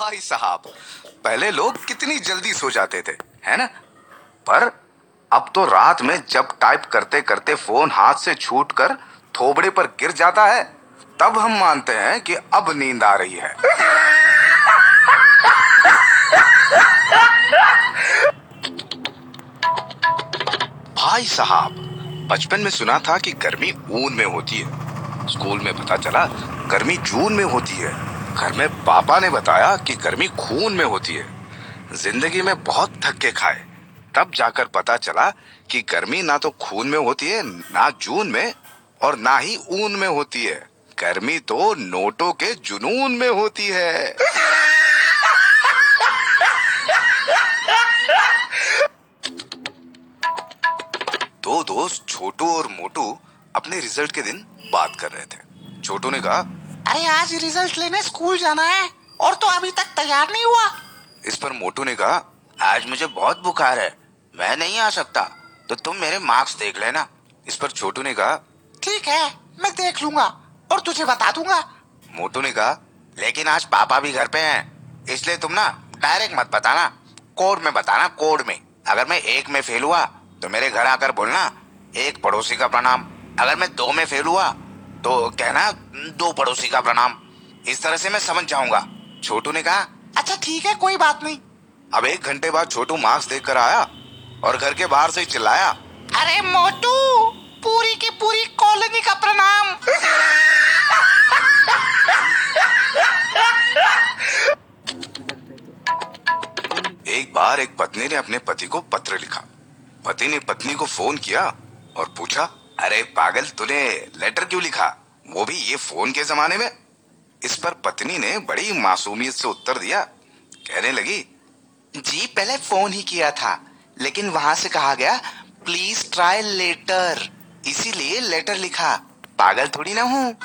भाई साहब, पहले लोग कितनी जल्दी सो जाते थे, है ना? पर अब तो रात में जब टाइप करते करते फ़ोन हाथ से छूट कर थोबड़े पर गिर जाता है, तब हम मानते हैं कि अब नींद आ रही है। भाई साहब, बचपन में सुना था कि गर्मी ऊन में होती है। स्कूल में पता चला, गर्मी जून में होती है। घर में पापा ने बताया कि गर्मी खून में होती है। ज़िंदगी में बहुत धक्के खाए। तब जाकर पता चला कि गर्मी ना तो खून में होती है, ना जून में और ना ही ऊन में होती है। गर्मी तो नोटों के जुनून में होती है। दो दोस्त छोटू और मोटू अपने रिज़ल्ट के दिन बात कर रहे थे। छोटू ने कहा अरे आज रिज़ल्ट लेने स्कूल जाना है और तो अभी तक तैयार नहीं हुआ। इस पर मोटू ने कहा आज मुझे बहुत बुखार है मैं नहीं आ सकता तो तुम मेरे मार्क्स देख लेना। इस पर छोटू ने कहा ठीक है मैं देख लूँगा और तुझे बता दूँगा। मोटू ने कहा लेकिन आज पापा भी घर पे हैं इसलिए तुम ना डायरेक्ट मत बताना कोड में बताना कोड में। अगर मैं एक में फेल हुआ तो मेरे घर आकर बोलना एक पड़ोसी का प्रणाम। अगर मैं दो में फेल हुआ तो कहना, दो पड़ोसी का प्रणाम। इस तरह से मैं समझ जाऊँगा। छोटू ने कहा अच्छा ठीक है, कोई बात नहीं। अब एक घंटे बाद छोटू मार्क्स देख कर आया और घर के बाहर से चिल्लाया, अरे मोटू, पूरी की पूरी कॉलोनी का प्रणाम! एक बार एक पत्नी ने अपने पति को पत्र लिखा। पति ने पत्नी को फ़ोन किया और पूछा अरे पागल, तूने लेटर क्यों लिखा? वो भी ये फ़ोन के जमाने में? इस पर पत्नी ने बड़ी मासूमियत से उत्तर दिया। कहने लगी, जी, पहले फ़ोन ही किया था, लेकिन वहाँ से कहा गया प्लीज़ ट्राई लेटर इसीलिए लेटर लिखा। पागल थोड़ी ना हूँ।